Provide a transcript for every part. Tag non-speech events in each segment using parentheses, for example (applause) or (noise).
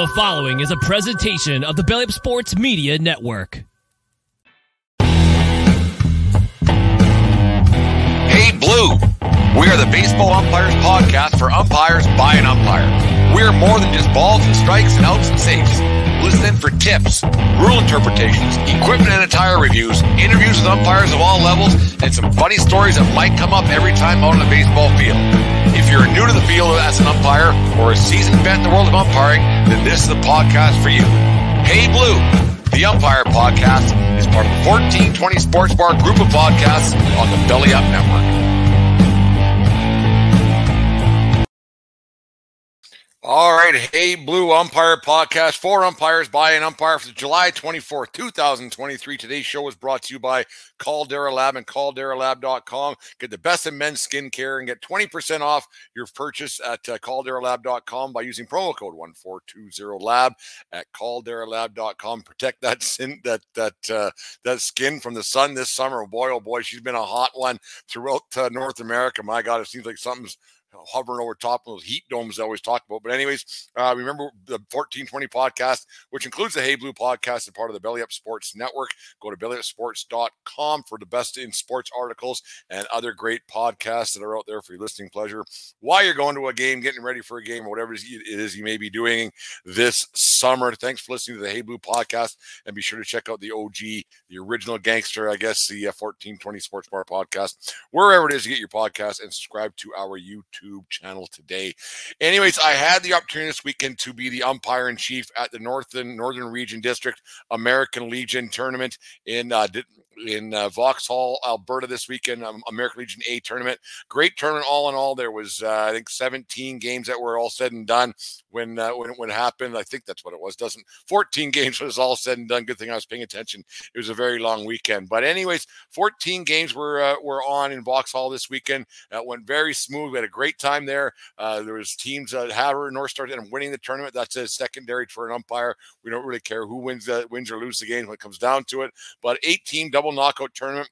The following is a presentation of the Belly Up Sports Media Network. Hey Blue, we are the Baseball Umpires Podcast for umpires by an umpire. We are more than just balls and strikes and outs and safes. Listen for tips, rule interpretations, equipment and attire reviews, interviews with umpires of all levels, and some funny stories that might come up every time out on the baseball field. If you're new to the field as an umpire or a seasoned vet in the world of umpiring, then this is the podcast for you. Hey Blue, the Umpire Podcast is part of the 1420 Sports Bar group of podcasts on the Belly Up Network. All right. Hey, Blue Umpire Podcast for umpires by an umpire for July 24th, 2023. Today's show is brought to you by Caldera Lab and calderalab.com. Get the best in men's skincare and get 20% off your purchase at uh, calderalab.com by using promo code 1420lab at calderalab.com. Protect that sin, that that uh, that skin from the sun this summer. Boy, oh boy, she's been a hot one throughout uh, North America. My God, it seems like something's hovering over top of those heat domes I always talk about. But anyways, uh, remember the 1420 podcast, which includes the Hey Blue podcast and part of the Belly Up Sports Network. Go to bellyupsports.com for the best in sports articles and other great podcasts that are out there for your listening pleasure. While you're going to a game, getting ready for a game, or whatever it is you may be doing this summer. Thanks for listening to the Hey Blue podcast, and be sure to check out the OG, the original gangster, I guess, the uh, 1420 Sports Bar podcast, wherever it is you get your podcast, and subscribe to our YouTube YouTube channel today. Anyways, I had the opportunity this weekend to be the umpire in chief at the Northern Northern Region District American Legion tournament in uh, in uh, Vauxhall, Alberta this weekend, um, American Legion A tournament. Great tournament, all in all. There was, uh, I think, 17 games that were all said and done when uh, when when it happened. I think that's what it was. Doesn't 14 (laughs) games was all said and done. Good thing I was paying attention. It was a very long weekend, but anyways, 14 games were uh, were on in Vauxhall this weekend. It went very smooth. We had a great time there. Uh, there was teams that Havre North Star and winning the tournament. That's a secondary for an umpire. We don't really care who wins uh, wins or loses the game when it comes down to it. But 18 double knockout tournament.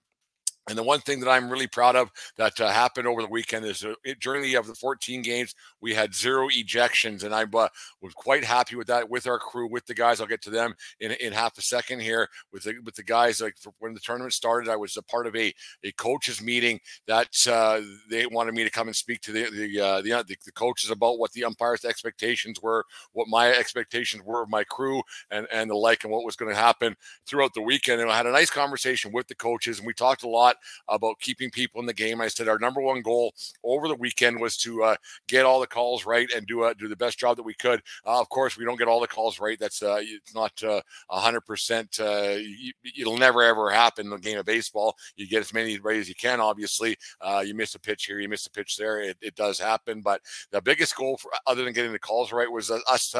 And the one thing that I'm really proud of that uh, happened over the weekend is uh, during the of the 14 games, we had zero ejections, and I uh, was quite happy with that with our crew, with the guys. I'll get to them in, in half a second here. With the with the guys, like when the tournament started, I was a part of a a coaches meeting that uh, they wanted me to come and speak to the the, uh, the, the the coaches about what the umpires' expectations were, what my expectations were of my crew, and and the like, and what was going to happen throughout the weekend. And I had a nice conversation with the coaches, and we talked a lot about keeping people in the game. I said our number one goal over the weekend was to uh, get all the calls right and do uh, do the best job that we could. Uh, of course, we don't get all the calls right. That's uh, it's not uh, hundred percent. Uh, it'll never ever happen in the game of baseball. You get as many right as you can. Obviously, you miss a pitch here, you miss a pitch there. It, it does happen. But the biggest goal, for, other than getting the calls right, was us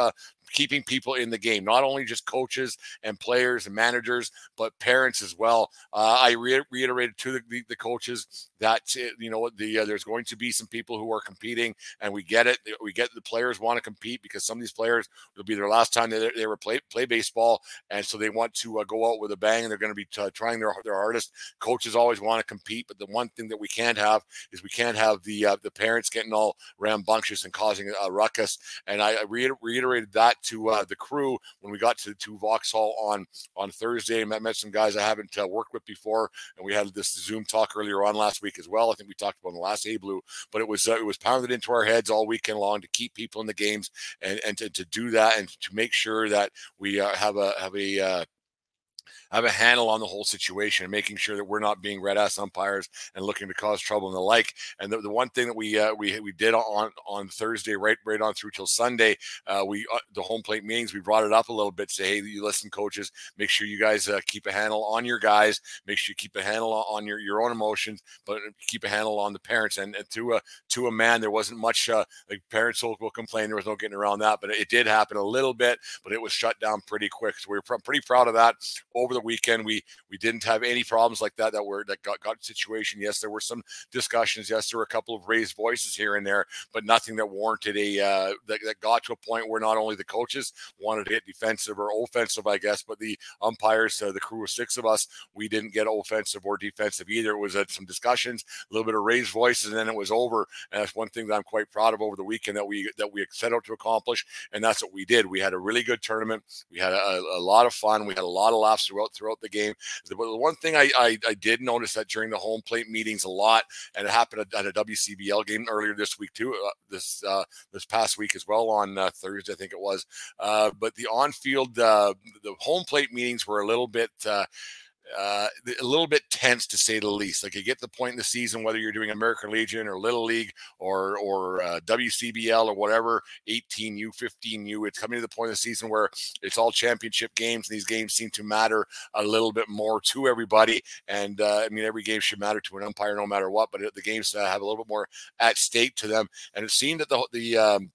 keeping people in the game, not only just coaches and players and managers, but parents as well. Uh, I re- reiterated to the, the, the, coaches that you know the uh, there's going to be some people who are competing, and we get it. We get the players want to compete because some of these players will be their last time they, they were play play baseball, and so they want to uh, go out with a bang, and they're going to be t- trying their their hardest. Coaches always want to compete, but the one thing that we can't have is we can't have the uh, the parents getting all rambunctious and causing a ruckus. And I reiterated that to uh, the crew when we got to, to Vauxhall on on Thursday. I met, met some guys I haven't uh, worked with before, and we had this Zoom talk earlier on last week as well. I think we talked about in the last Hey Blue, but it was uh, it was pounded into our heads all weekend long to keep people in the games and and to, to do that and to make sure that we uh, have a have a uh, have a handle on the whole situation and making sure that we're not being red ass umpires and looking to cause trouble and the like. And the, the one thing that we uh, we we did on on Thursday, right right on through till Sunday, uh, we uh, the home plate meetings we brought it up a little bit. Say, hey, you listen, coaches, make sure you guys uh, keep a handle on your guys, make sure you keep a handle on your your own emotions, but keep a handle on the parents. And, and to a to a man, there wasn't much uh, like parents will, will complain. There was no getting around that, but it, it did happen a little bit, but it was shut down pretty quick. So we were pr- pretty proud of that over the weekend, we we didn't have any problems like that that were that got got situation. Yes, there were some discussions. Yes, there were a couple of raised voices here and there, but nothing that warranted a uh, that, that got to a point where not only the coaches wanted to get defensive or offensive, I guess, but the umpires, uh, the crew of six of us, we didn't get offensive or defensive either. It was uh, some discussions, a little bit of raised voices, and then it was over. And that's one thing that I'm quite proud of over the weekend that we that we set out to accomplish, and that's what we did. We had a really good tournament. We had a, a lot of fun. We had a lot of laughs throughout throughout the game. The, the one thing I, I, I did notice that during the home plate meetings a lot, and it happened at, at a WCBL game earlier this week too. Uh, this uh, this past week as well on uh, Thursday, I think it was. Uh, but the on field, uh, the home plate meetings were a little bit uh, a little bit tense to say the least. Like you get the point in the season, whether you're doing American Legion or Little League or or uh, WCBL or whatever, 18U, 15U, it's coming to the point of the season where it's all championship games, and these games seem to matter a little bit more to everybody. And uh, I mean, every game should matter to an umpire, no matter what. But the games uh, have a little bit more at stake to them. And it seemed that the the um,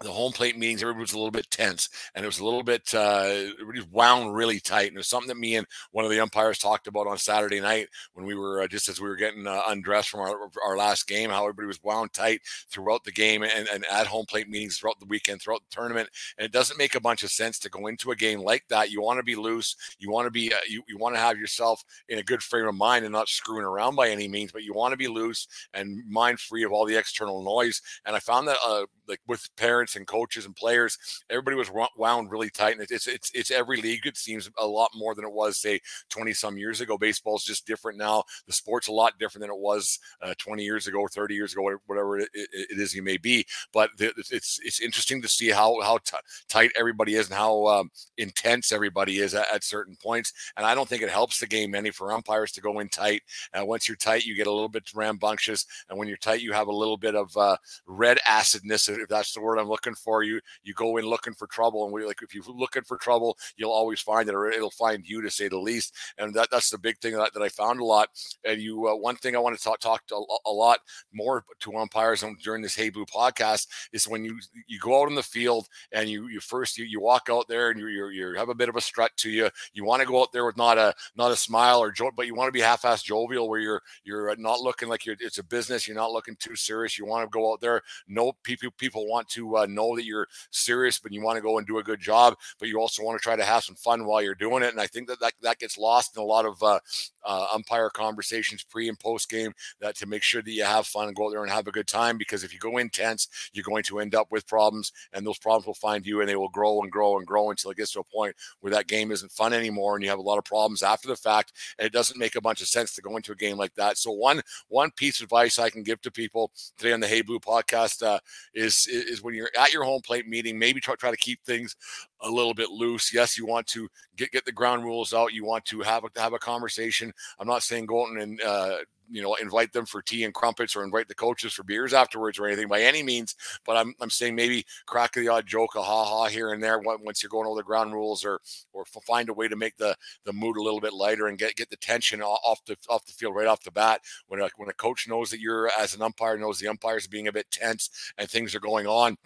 the home plate meetings, everybody was a little bit tense and it was a little bit, uh, wound really tight. And it was something that me and one of the umpires talked about on Saturday night when we were uh, just as we were getting uh, undressed from our, our last game, how everybody was wound tight throughout the game and, and at home plate meetings throughout the weekend, throughout the tournament. And it doesn't make a bunch of sense to go into a game like that. You want to be loose. You want to be, uh, you, you want to have yourself in a good frame of mind and not screwing around by any means, but you want to be loose and mind free of all the external noise. And I found that, uh, like with parents and coaches and players, everybody was wound really tight. And it's it's it's every league. It seems a lot more than it was say 20 some years ago. Baseball is just different now. The sport's a lot different than it was uh, 20 years ago, or 30 years ago, whatever it, it, it is you may be. But it's it's interesting to see how how t- tight everybody is and how um, intense everybody is at, at, certain points. And I don't think it helps the game any for umpires to go in tight. And once you're tight, you get a little bit rambunctious. And when you're tight, you have a little bit of uh, red acidness if that's the word I'm looking for. You you go in looking for trouble, and we like if you're looking for trouble, you'll always find it, or it'll find you to say the least. And that that's the big thing that, that I found a lot. And you uh, one thing I want to talk talk to a, a lot more to umpires during this Hey Blue podcast is when you you go out in the field and you you first you, you walk out there and you you you have a bit of a strut to you. You want to go out there with not a not a smile or joke, but you want to be half-ass jovial where you're you're not looking like you're it's a business. You're not looking too serious. You want to go out there. No people people want to uh, know that you're serious, but you want to go and do a good job, but you also want to try to have some fun while you're doing it. And I think that that, that gets lost in a lot of uh, uh, umpire conversations pre and post game that to make sure that you have fun and go out there and have a good time. Because if you go intense, you're going to end up with problems, and those problems will find you, and they will grow and grow and grow until it gets to a point where that game isn't fun anymore, and you have a lot of problems after the fact. And it doesn't make a bunch of sense to go into a game like that. So one one piece of advice I can give to people today on the Hey Blue podcast uh, is is when you're at your home plate meeting, maybe try, try to keep things a little bit loose. Yes, you want to get get the ground rules out. You want to have a have a conversation. I'm not saying go out and uh, you know invite them for tea and crumpets or invite the coaches for beers afterwards or anything by any means. But I'm I'm saying maybe crack the odd joke, a ha ha here and there once you're going over the ground rules, or or find a way to make the the mood a little bit lighter and get get the tension off the off the field right off the bat. When a, when a coach knows that you're as an umpire knows the umpires being a bit tense and things are going on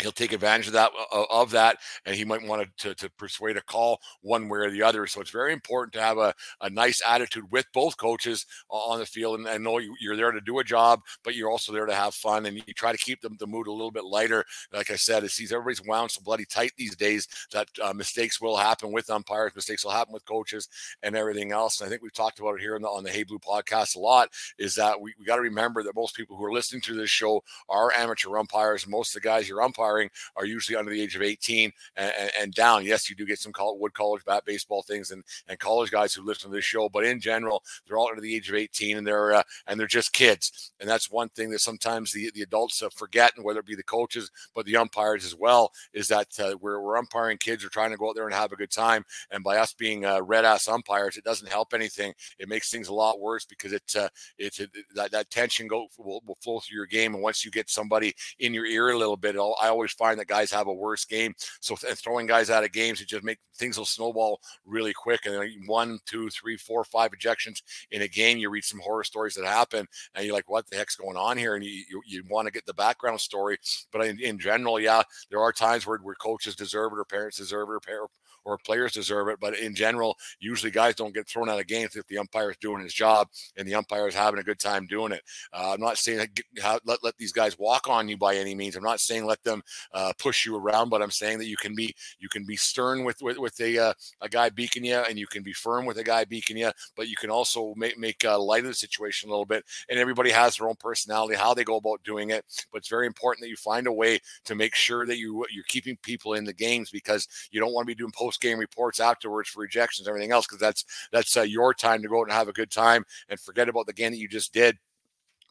he'll take advantage of that of that and he might want to, to, persuade a call one way or the other. So it's very important to have a, a nice attitude with both coaches on the field and, and know you, are there to do a job but you're also there to have fun and you try to keep them the mood a little bit lighter. Like i said it sees everybody's wound so bloody tight these days that uh, mistakes will happen with umpires mistakes will happen with coaches and everything else. And i think we've talked about it here on the, on the hey blue podcast a lot is that we, we got to remember that most people who are listening to this show are amateur umpires. Most of the guys you're umpiring umpiring are usually under the age of 18 and, and, down. Yes, you do get some college, wood college bat baseball things and, and college guys who listen to this show, but in general, they're all under the age of 18 and they're uh, and they're just kids. And that's one thing that sometimes the, the adults uh, forget, and whether it be the coaches, but the umpires as well, is that uh, we're, we're umpiring kids are trying to go out there and have a good time. And by us being uh, red ass umpires, it doesn't help anything. It makes things a lot worse because it, uh, it's it, that, that tension go will, will flow through your game. And once you get somebody in your ear a little bit, I always find that guys have a worse game. So throwing guys out of games, it just make things will snowball really quick. And one, two, three, four, five ejections in a game, you read some horror stories that happen, and you're like, "What the heck's going on here?" And you you, you want to get the background story. But in, in general, yeah, there are times where, where coaches deserve it or parents deserve it or or players deserve it. But in general, usually guys don't get thrown out of games if the umpire is doing his job and the umpire is having a good time doing it. Uh, I'm not saying that, let, let these guys walk on you by any means. I'm not saying let them uh, push you around, but I'm saying that you can be you can be stern with with, with a uh, a guy beaking you, and you can be firm with a guy beaking you, but you can also make make uh, light of the situation a little bit. And everybody has their own personality, how they go about doing it. But it's very important that you find a way to make sure that you you're keeping people in the games because you don't want to be doing post game reports afterwards for rejections, everything else, because that's that's uh, your time to go out and have a good time and forget about the game that you just did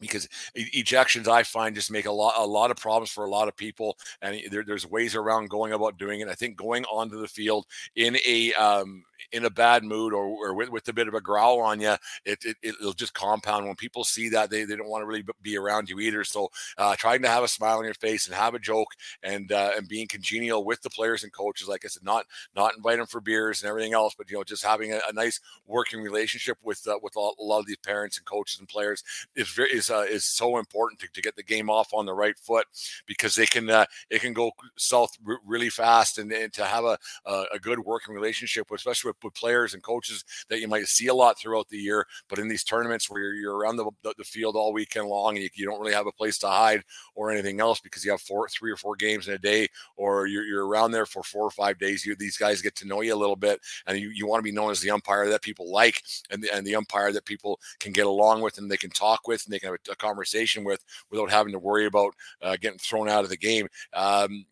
because ejections I find just make a lot a lot of problems for a lot of people, and there, there's ways around going about doing it. I think going onto the field in a um, in a bad mood or, or with, with a bit of a growl on you, it, it will just compound. When people see that, they, they don't want to really be around you either. So uh, trying to have a smile on your face and have a joke and uh, and being congenial with the players and coaches, like I said, not not invite them for beers and everything else, but you know just having a, a nice working relationship with uh, with a lot of these parents and coaches and players is very is uh, is so important to, to get the game off on the right foot because they can uh, it can go south really fast and, and to have a, a, good working relationship, especially with, with, players and coaches that you might see a lot throughout the year. But in these tournaments where you're, you're around the, the, the, field all weekend long and you, you, don't really have a place to hide or anything else because you have four, three or four games in a day, or you're, you're around there for four or five days. You, these guys get to know you a little bit, and you, you want to be known as the umpire that people like and the, and the umpire that people can get along with and they can talk with and they can have a, a conversation with without having to worry about uh, getting thrown out of the game. Um,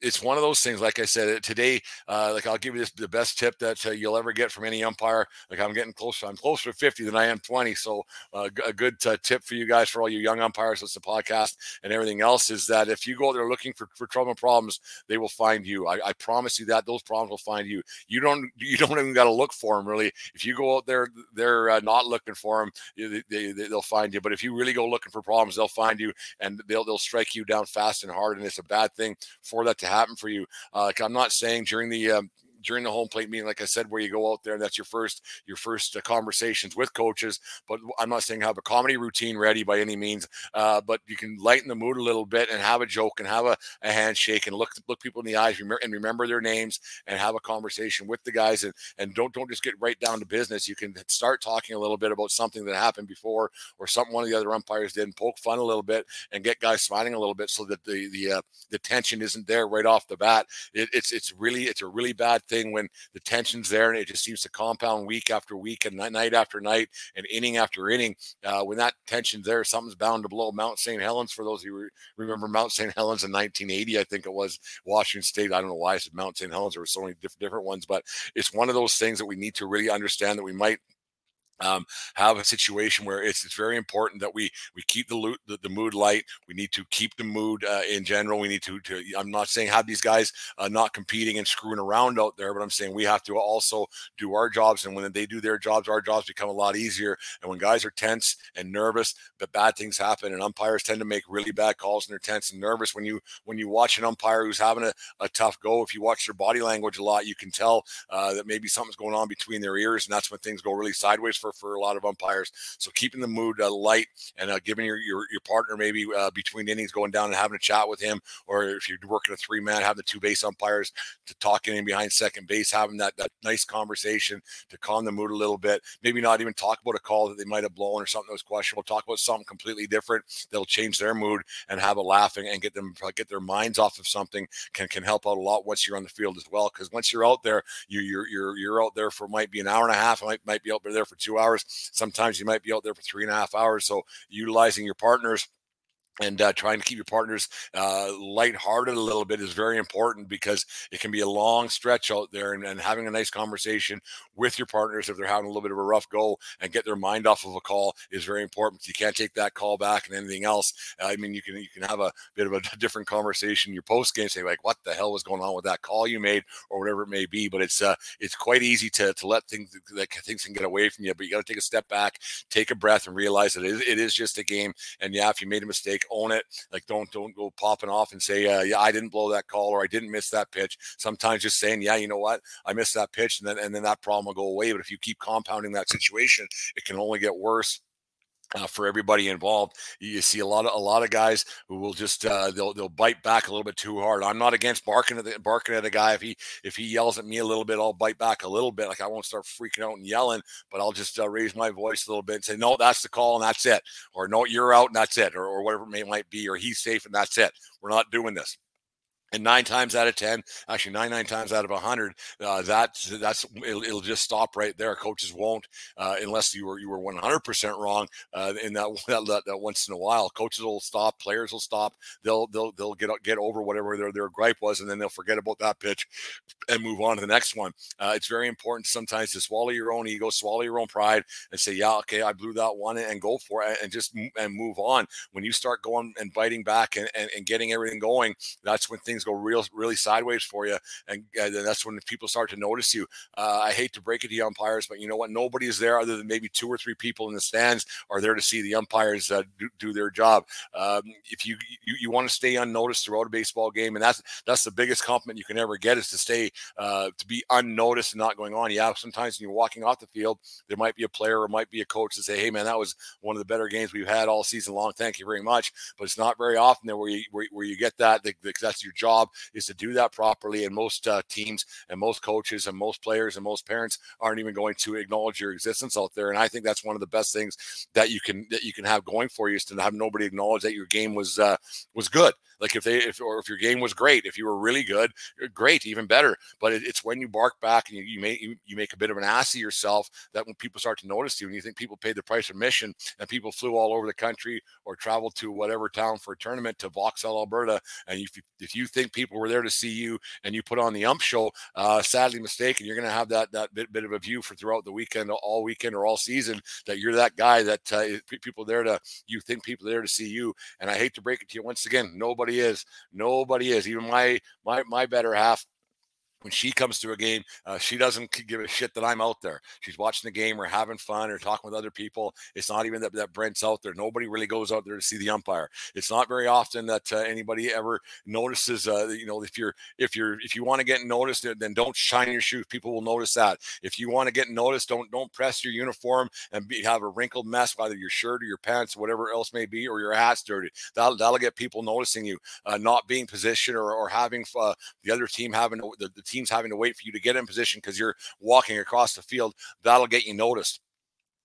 it's one of those things. Like I said today, uh, like I'll give you this the best tip that uh, you'll ever get from any umpire. Like I'm getting closer. I'm closer to 50 than I am 20. So uh, a good uh, tip for you guys, for all you young umpires, with the podcast and everything else, is that if you go out there looking for, for trouble problems, they will find you. I, I, promise you that those problems will find you. You don't (laughs) you don't even got to look for them really. If you go out there, they're uh, not looking for them. They, they, they'll find you. But if you really go looking for problems, they'll find you and they'll they'll strike you down fast and hard. And it's a bad thing for that to happen for you. Uh, I'm not saying during the um, during the home plate meeting, like I said, where you go out there and that's your first your first uh, conversations with coaches. But I'm not saying have a comedy routine ready by any means, uh, but you can lighten the mood a little bit and have a joke and have a, a handshake and look look people in the eyes and remember their names and have a conversation with the guys and and don't don't just get right down to business. You can start talking a little bit about something that happened before or something one of the other umpires did and poke fun a little bit and get guys smiling a little bit so that the the uh, the tension isn't there right off the bat. It, it's it's really it's a really bad thing when the tension's there and it just seems to compound week after week and night after night and inning after inning. Uh, when that tension's there, something's bound to blow. Mount St. Helens, for those who re- remember Mount St. Helens in 1980, I think it was Washington State. I don't know why I said Mount St. Helens. There were so many different ones, but it's one of those things that we need to really understand that we might um, have a situation where it's it's very important that we we keep the, loot, the, the mood light. We need to keep the mood uh, in general. We need to, to I'm not saying have these guys uh, not competing and screwing around out there, but I'm saying we have to also do our jobs. And when they do their jobs, our jobs become a lot easier. And when guys are tense and nervous, but bad things happen. And umpires tend to make really bad calls and they're tense and nervous. When you when you watch an umpire who's having a, a tough go, if you watch their body language a lot, you can tell uh, that maybe something's going on between their ears, and that's when things go really sideways for for for a lot of umpires. So keeping the mood uh, light and uh, giving your, your, your partner maybe uh, between innings going down and having a chat with him, or if you're working a three man, having the two base umpires to talk in behind second base, having that that nice conversation to calm the mood a little bit. Maybe not even talk about a call that they might have blown or something that was questionable. Talk about something completely different that'll change their mood and have a laughing and get them get their minds off of something can can help out a lot once you're on the field as well. Because once you're out there, you you're you're you're out there for might be an hour and a half, might might be out there for two hours. Sometimes you might be out there for three and a half hours. So utilizing your partners and uh, trying to keep your partners uh, lighthearted a little bit is very important because it can be a long stretch out there and, and, having a nice conversation with your partners if they're having a little bit of a rough go and get their mind off of a call is very important. You can't take that call back and anything else. I mean, you can you can have a bit of a (laughs) different conversation your post game, say like, "What the hell was going on with that call you made?" or whatever it may be. But it's uh, it's quite easy to to let things that things can get away from you. But you got to take a step back, take a breath, and realize that it is, it is just a game. And yeah, if you made a mistake own it. Like don't don't go popping off and say, uh, yeah, I didn't blow that call or I didn't miss that pitch. Sometimes just saying, yeah, you know what, I missed that pitch, and then and then that problem will go away. But if you keep compounding that situation, it can only get worse uh, for everybody involved. You see a lot of a lot of guys who will just uh, they'll they'll bite back a little bit too hard. I'm not against barking at the barking at a guy if he if he yells at me a little bit, I'll bite back a little bit. Like I won't start freaking out and yelling, but I'll just uh, raise my voice a little bit and say, "No, that's the call and that's it," or "No, you're out and that's it," or, or whatever it may might be, or "He's safe and that's it." We're not doing this and nine times out of ten, actually nine nine times out of a hundred, uh, that's that's it'll, it'll, just stop right there. Coaches won't uh, unless you were you were one hundred percent wrong uh, in (laughs) that, that, that once in a while. Coaches will stop, players will stop. They'll they'll they'll get get over whatever their their gripe was, and then they'll forget about that pitch and move on to the next one. Uh, it's very important sometimes to swallow your own ego, swallow your own pride, and say, yeah, okay, I blew that one, and go for it, and just and move on. When you start going and biting back and, and, and getting everything going, that's when things things go real really sideways for you, and, and that's when people start to notice you. Uh, I hate to break it to umpires, but you know what? Nobody is there other than maybe two or three people in the stands are there to see the umpires uh, do, do, their job. Um, if you, you you want to stay unnoticed throughout a baseball game, and that's that's the biggest compliment you can ever get is to stay uh, to be unnoticed and not going on. Yeah, sometimes when you're walking off the field, there might be a player or might be a coach to say, "Hey, man, that was one of the better games we've had all season long. Thank you very much." But it's not very often that where you where, where you get that because that's your job job is to do that properly. And most uh, teams and most coaches and most players and most parents aren't even going to acknowledge your existence out there. And I think that's one of the best things that you can that you can have going for you is to have nobody acknowledge that your game was uh, was good. Like if they if or if your game was great, if you were really good, great, even better. But it, it's when you bark back and you, you make you, you, make a bit of an ass of yourself that when people start to notice you and you think people paid the price of admission and people flew all over the country or traveled to whatever town for a tournament to Vauxhall, Alberta, and if you, if you think people were there to see you and you put on the ump show, uh, sadly mistaken, you're going to have that that bit, bit of a view for throughout the weekend, all weekend or all season that you're that guy that uh, people there to you think people there to see you. And I hate to break it to you once again, nobody nobody is. Nobody is. Even my my my better half when she comes to a game, uh, she doesn't give a shit that I'm out there. She's watching the game or having fun or talking with other people. It's not even that, that Brent's out there. Nobody really goes out there to see the umpire. It's not very often that uh, anybody ever notices. Uh, you know, if you're if you're if you want to get noticed, then don't shine your shoes. People will notice that. If you want to get noticed, don't don't press your uniform and be, have a wrinkled mess, either your shirt or your pants, whatever else may be, or your hat's dirty. That'll that'll get people noticing you. Uh, not being positioned or, or having uh, the other team having the, the teams having to wait for you to get in position because you're walking across the field, that'll get you noticed.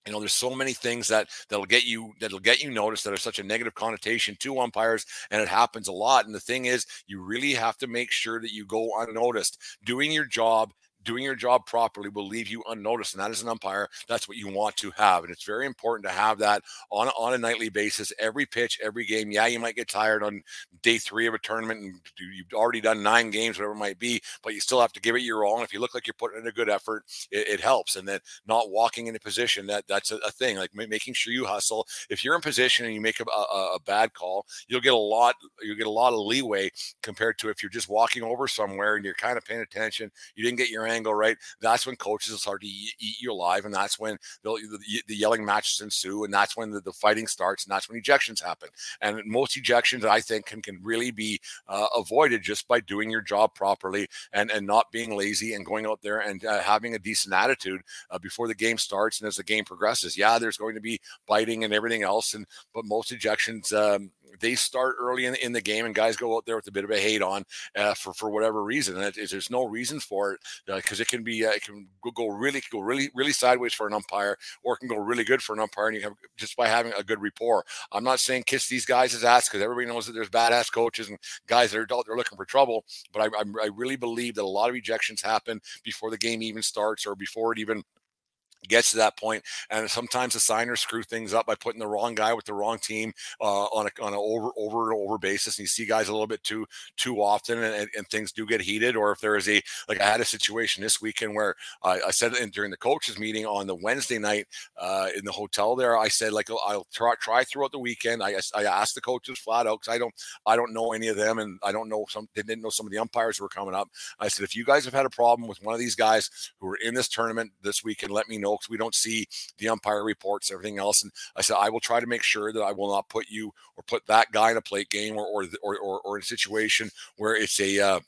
You know there's so many things that that'll get you that'll get you noticed that are such a negative connotation to umpires and it happens a lot and the thing is you really have to make sure that you go unnoticed. Doing your job doing your job properly will leave you unnoticed. And that is an umpire. That's what you want to have. And it's very important to have that on, on a nightly basis, every pitch, every game. Yeah, you might get tired on day three of a tournament and you've already done nine games, whatever it might be, but you still have to give it your all. And if you look like you're putting in a good effort, it, it helps. And then not walking in a position that that's a, a, thing, like making sure you hustle. If you're in position and you make a, a, a bad call, you'll get a lot, you'll get a lot of leeway compared to if you're just walking over somewhere and you're kind of paying attention, you didn't get your angle right, that's when coaches will start to eat, you alive, and that's when the, the, yelling matches ensue, and that's when the, the, fighting starts, and that's when ejections happen. And most ejections, I think, can can really be uh, avoided just by doing your job properly and and not being lazy and going out there and uh, having a decent attitude uh, before the game starts and as the game progresses. Yeah, there's going to be biting and everything else, and but most ejections. Um, they start early in, in the game, and guys go out there with a bit of a hate on uh, for for whatever reason. And it, there's no reason for it because uh, it can be uh, it can go really go really really sideways for an umpire, or it can go really good for an umpire, and you have just by having a good rapport. I'm not saying kiss these guys' ass because everybody knows that there's badass coaches and guys that are they're looking for trouble. But I, I I really believe that a lot of ejections happen before the game even starts or before it even gets to that point and sometimes the signers screw things up by putting the wrong guy with the wrong team uh, on a on an over over and over basis and you see guys a little bit too too often and, and, things do get heated or if there is a like i had a situation this weekend where i, said in, during the coaches meeting on the wednesday night uh, in the hotel there i said like i'll try, try throughout the weekend. I i asked the coaches flat out because i don't i don't know any of them and i don't know some they didn't know some of the umpires were coming up. I said if you guys have had a problem with one of these guys who are in this tournament this weekend let me know we don't see the umpire reports, everything else. And I said, I will try to make sure that I will not put you or put that guy in a plate game or or or, or, or in a situation where it's a uh,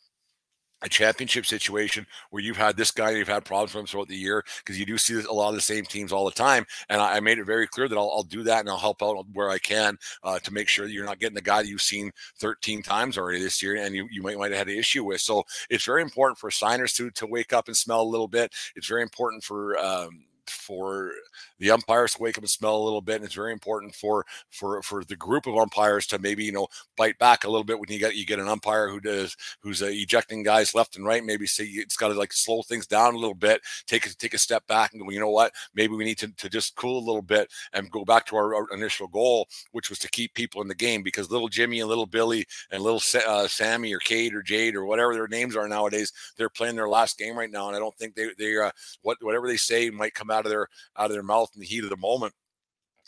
a championship situation where you've had this guy, and you've had problems with him throughout the year because you do see a lot of the same teams all the time. And I, I made it very clear that I'll, I'll, do that and I'll help out where I can uh, to make sure that you're not getting the guy that you've seen 13 times already this year and you, you might, might have had an issue with. So it's very important for signers to, to wake up and smell a little bit. It's very important for, um, for the umpires to wake up and smell a little bit. And it's very important for for for the group of umpires to maybe you know bite back a little bit when you get you get an umpire who does who's uh, ejecting guys left and right. Maybe say it's got to like slow things down a little bit, take a take a step back, and go. You know what? Maybe we need to, to just cool a little bit and go back to our, our initial goal, which was to keep people in the game. Because little Jimmy and little Billy and little uh, Sammy or Kate or Jade or whatever their names are nowadays, they're playing their last game right now, and I don't think they they uh, what whatever they say might come out of their out of their mouth in the heat of the moment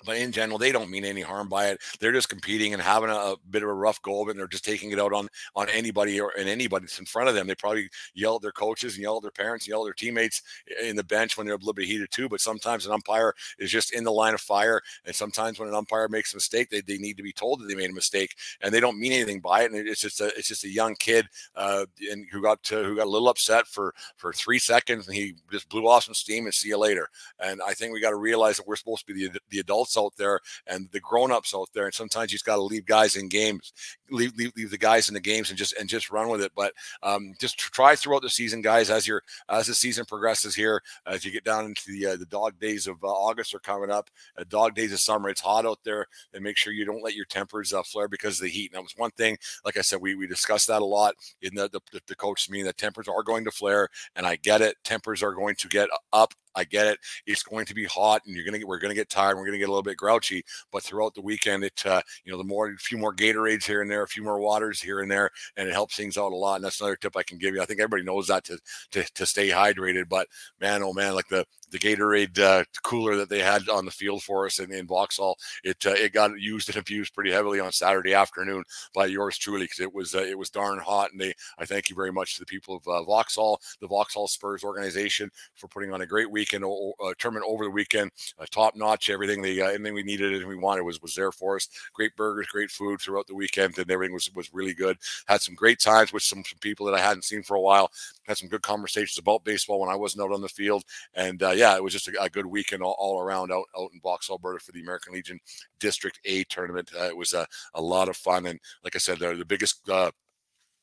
but in general, they don't mean any harm by it. They're just competing and having a, a, bit of a rough go of it. And they're just taking it out on on anybody or and anybody that's in front of them. They probably yell at their coaches and yell at their parents, and yell at their teammates in the bench when they're a little bit heated too. But sometimes an umpire is just in the line of fire, and sometimes when an umpire makes a mistake, they, they need to be told that they made a mistake, and they don't mean anything by it. And it's just a it's just a young kid uh, and who got to, who got a little upset for for three seconds, and he just blew off some steam and see you later. And I think we got to realize that we're supposed to be the the adults out there and the grown-ups out there. And sometimes you just got to leave guys in games, leave, leave, leave the guys in the games and just and just run with it. But um, just try throughout the season, guys, as your as the season progresses here, as you get down into the uh, the dog days of uh, August are coming up, uh, dog days of summer. It's hot out there, and make sure you don't let your tempers uh, flare because of the heat. And that was one thing, like I said, we we discussed that a lot in the the, the coach meeting that tempers are going to flare, and I get it. Tempers are going to get up I get it. It's going to be hot, and you're gonna get we're gonna get tired. We're gonna get a little bit grouchy. But throughout the weekend, it uh, you know the more a few more Gatorades here and there, a few more waters here and there, and it helps things out a lot. And that's another tip I can give you. I think everybody knows that to to, to stay hydrated. But man, oh man, like the the Gatorade uh, cooler that they had on the field for us in, in Vauxhall. It uh, it got used and (laughs) abused pretty heavily on Saturday afternoon by yours truly because it was uh, it was darn hot. And they I thank you very much to the people of uh, Vauxhall, the Vauxhall Spurs organization for putting on a great weekend uh, tournament over the weekend, uh, top notch. Everything they anything we needed and we wanted was was there for us. Great burgers, great food throughout the weekend, and everything was was really good. Had some great times with some, some people that I hadn't seen for a while. Had some good conversations about baseball when I wasn't out on the field, and yeah, it was just a, a good weekend all, all, around out, out in Box, Alberta for the American Legion District A tournament. Uh, it was a, a lot of fun. And like I said, the, the biggest uh,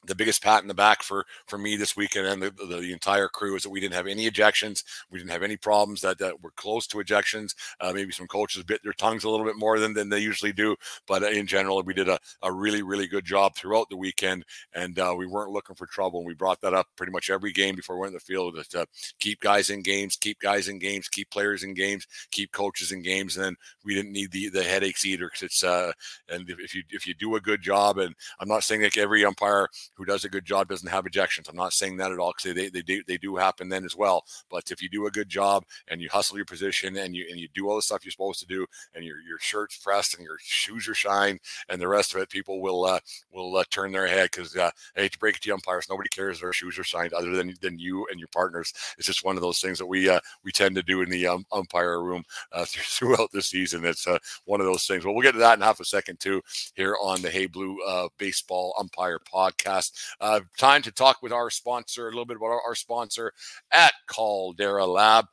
the biggest pat in the back for for me this weekend and the, the, the, entire crew is that we didn't have any ejections. We didn't have any problems that, that were close to ejections. Uh, maybe some coaches bit their tongues a little bit more than, than they usually do but in general we did a, a really really good job throughout the weekend and uh, we weren't looking for trouble and we brought that up pretty much every game before we went in the field to keep guys in games keep guys in games keep players in games keep coaches in games and then we didn't need the the headaches either because it's uh and if you if you do a good job and i'm not saying like every umpire who does a good job doesn't have ejections. I'm not saying that at all because they, they do they do happen then as well. But if you do a good job and you hustle your position and you and you do all the stuff you're supposed to do and your your shirt's pressed and your shoes are shined and the rest of it, people will uh, will uh, turn their head because uh, I hate to break it to umpires, nobody cares their shoes are signed other than than you and your partners. It's just one of those things that we uh, we tend to do in the um, umpire room uh, (laughs) throughout the season. It's uh, one of those things. Well, we'll get to that in half a second too here on the Hey Blue uh, Baseball Umpire Podcast. Uh, time to talk with our sponsor, a little bit about our, our sponsor at Caldera Lab.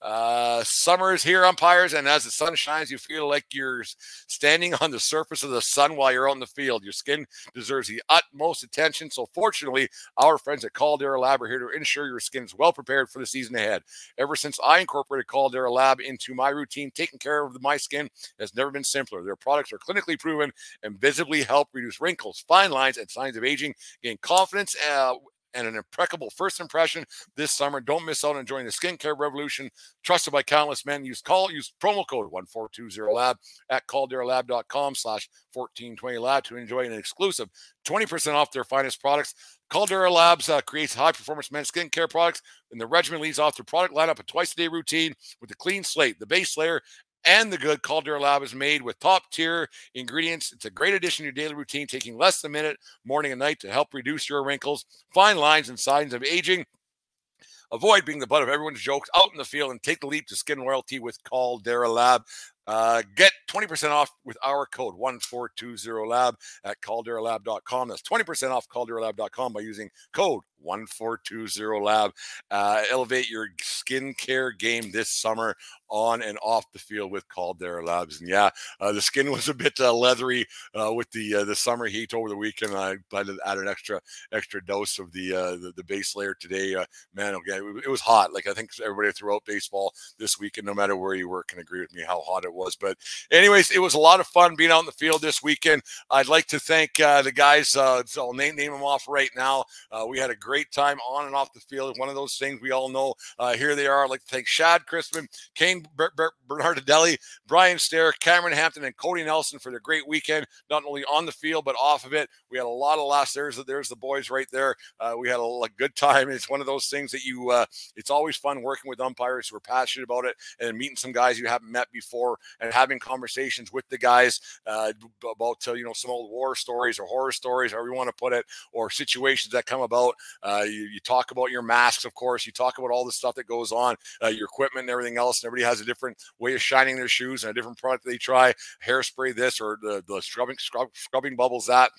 Uh, summer is here, umpires, and as the sun shines, you feel like you're standing on the surface of the sun while you're on the field. Your skin deserves the utmost attention. So, fortunately, our friends at Caldera Lab are here to ensure your skin is well prepared for the season ahead. Ever since I incorporated Caldera Lab into my routine, taking care of my skin has never been simpler. Their products are clinically proven and visibly help reduce wrinkles, fine lines, and signs of aging. Gain confidence uh, and an impeccable first impression this summer. Don't miss out on enjoying the skincare revolution trusted by countless men. Use call use promo code 1420lab at calderalab.com slash 1420lab to enjoy an exclusive 20% off their finest products. Caldera Labs uh, creates high performance men's skincare products, and the regimen leads off their product lineup a twice a day routine with a clean slate, the base layer, and the good Caldera Lab is made with top tier ingredients. It's a great addition to your daily routine, taking less than a minute morning and night to help reduce your wrinkles, fine lines, and signs of aging. Avoid being the butt of everyone's jokes out in the field and take the leap to skin royalty with Caldera Lab. Uh, get 20% off with our code 1420lab at calderalab.com. That's 20% off calderalab.com by using code 1420lab. Uh, elevate your skincare game this summer on and off the field with Caldera Labs. And yeah, uh, the skin (laughs) was a bit uh, leathery uh, with the uh, the summer heat over the weekend. I had to add an extra extra dose of the uh, the, the, base layer today. Man, it, it was hot. Like I think everybody throughout baseball this weekend, no matter where you were, can agree with me how hot it was. But anyways, it was a lot of fun being out in the field this weekend. I'd like to thank the guys. so I'll name, name them off right now. we had a great time on and off the field. One of those things we all know. here they are. I'd like to thank Shad Crispin, Kane Ber- Ber- Bernardelli, Brian Stair, Cameron Hampton, and Cody Nelson for their great weekend, not only on the field, but off of it. We had a lot of laughs. There's, there's the boys right there. Uh, we had a, a, good time. It's one of those things that you, uh, it's always fun working with umpires who are passionate about it and meeting some guys you haven't met before and having conversations with the guys uh, about, uh, you know, some old war stories or horror stories, however you want to put it, or situations that come about. Uh, you, you, talk about your masks, of course. You talk about all the stuff that goes on, uh, your equipment and everything else. And everybody has a different way of shining their shoes and a different product they try. Hairspray this or the, the scrubbing scrub, scrubbing bubbles that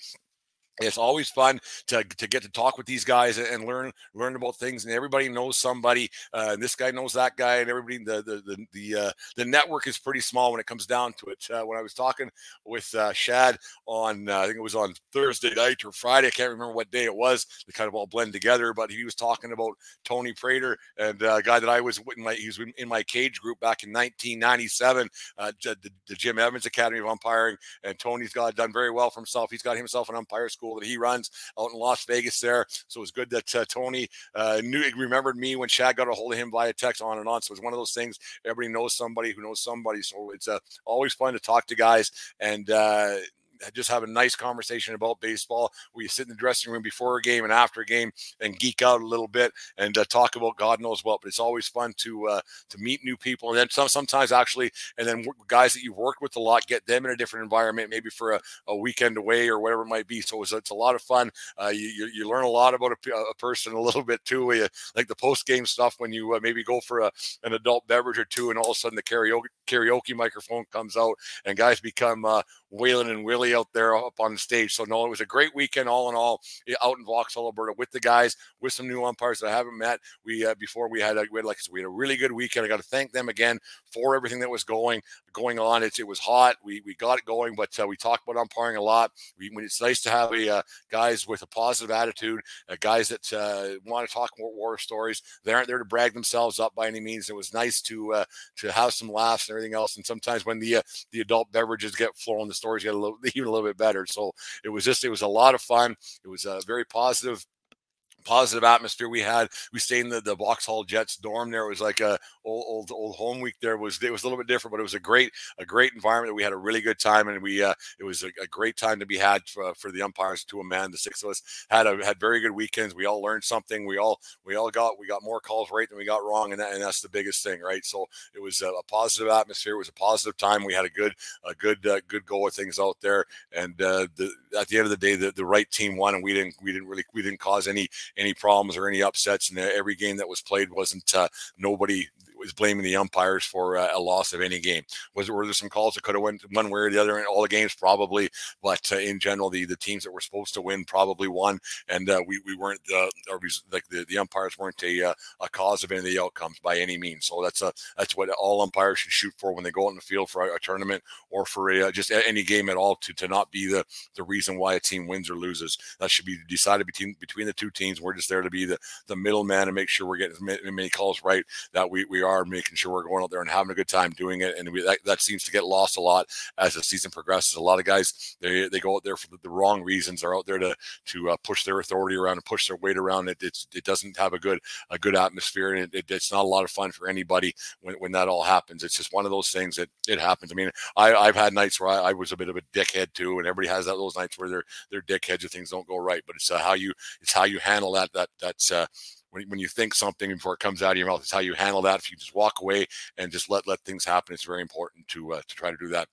it's always fun to, to get to talk with these guys and learn learn about things and everybody knows somebody uh, and this guy knows that guy and everybody the the the the, uh, the network is pretty small when it comes down to it. Uh, when i was talking with uh, shad on uh, i think it was on thursday night or friday i can't remember what day it was they kind of all blend together but he was talking about tony prater and uh, a guy that i was in my he was in my cage group back in 1997 the, the jim evans academy of umpiring and tony's got done very well for himself. He's got himself an umpire school school that he runs out in Las Vegas there. So it was good that uh, Tony uh, knew remembered me when Chad got a hold of him via text on and on. So it's one of those things. Everybody knows somebody who knows somebody. So it's uh, always fun to talk to guys and uh, just have a nice conversation about baseball. We sit in the dressing room before a game and after a game and geek out a little bit and uh, talk about God knows what. But it's always fun to uh, to meet new people and then some, sometimes actually and then guys that you've worked with a lot get them in a different environment, maybe for a, a weekend away or whatever it might be. So it's, it's a lot of fun. Uh, you, you learn a lot about a, a person a little bit too, you, like the post game stuff when you uh, maybe go for a, an adult beverage or two and all of a sudden the karaoke karaoke microphone comes out and guys become uh, Waylon and Willie out there up on the stage. So no, it was a great weekend all in all out in Vauxhall, Alberta with the guys, with some new umpires that I haven't met. We uh, before we had, we had like we had a really good weekend. I got to thank them again for everything that was going going on. It's it was hot. We we got it going, but uh, we talked about umpiring a lot. We, it's nice to have a uh, guys with a positive attitude, uh, guys that uh, want to talk more war stories. They aren't there to brag themselves up by any means. It was nice to uh, to have some laughs and everything else. And sometimes when the the adult beverages get flowing, the stories get a little (laughs) even a little bit better. So it was just it was a lot of fun. It was a very positive positive atmosphere we had. We stayed in the, the Vauxhall Jets dorm there. It was like a old, old, old home week there was, it was a little bit different, but it was a great, a great environment. We had a really good time and we, uh, it was a, a great time to be had for, for, the umpires to a man. The six of us had a, had very good weekends. We all learned something. We all, we all got, we got more calls right than we got wrong. And, that, and that's the biggest thing, right? So it was a, a, positive atmosphere. It was a positive time. We had a good, a good, uh, good go of things out there. And, uh, the, at the end of the day, the, the right team won and we didn't, we didn't really, we didn't cause any, any problems or any upsets. And every game that was played wasn't uh, nobody was blaming the umpires for uh, a loss of any game. Was were there some calls that could have went one way or the other in all the games? Probably, but uh, in general, the the teams that were supposed to win probably won, and uh, we we weren't uh, or like the, the umpires weren't a uh, a cause of any of the outcomes by any means. So that's a that's what all umpires should shoot for when they go out in the field for a, a tournament or for a, uh, just any game at all to to not be the the reason why a team wins or loses. That should be decided between between the two teams. We're just there to be the the middleman and make sure we're getting as many calls right that we we are are making sure we're going out there and having a good time doing it. And we, that, that seems to get lost a lot as the season progresses. A lot of guys they, they go out there for the, the wrong reasons. They're out there to to uh, push their authority around and push their weight around. It it doesn't have a good a good atmosphere and it, it, it's not a lot of fun for anybody when, when that all happens. It's just one of those things that it happens. I mean, I, I've had nights where I, I was a bit of a dickhead too, and everybody has that, those nights where they're they're dickheads and things don't go right. But it's uh, how you it's how you handle that that that's uh, when, when you think something before it comes out of your mouth. It's how you handle that. If you just walk away and just let let things happen, it's very important to uh, to try to do that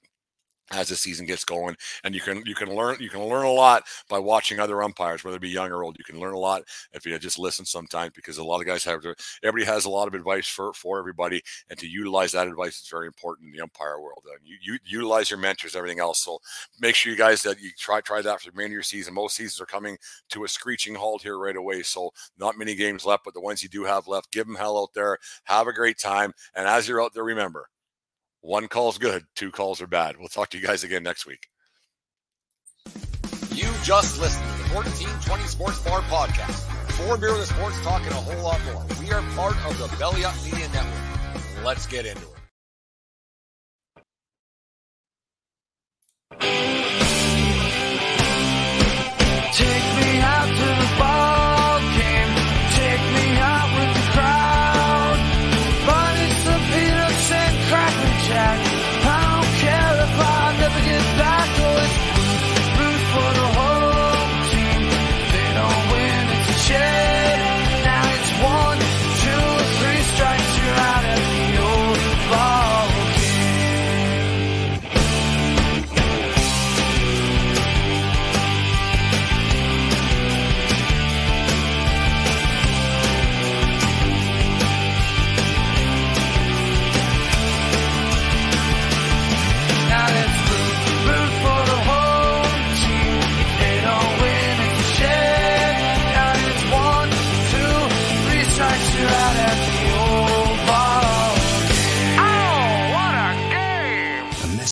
as the season gets going and you can you can learn you can learn a lot by watching other umpires whether it be young or old. You can learn a lot if you just listen sometimes because a lot of guys have to everybody has a lot of advice for for everybody and to utilize that advice is very important in the umpire world and you, you utilize your mentors everything else. So make sure you guys that you try try that for the remainder of your season. Most seasons are coming to a screeching halt here right away so not many games left but the ones you do have left give them hell out there. Have a great time and as you're out there remember one call's good, two calls are bad. We'll talk to you guys again next week. You just listened to the 1420 Sports Bar Podcast. Four beer with sports talk and a whole lot more. We are part of the Belly Up Media Network. Let's get into it.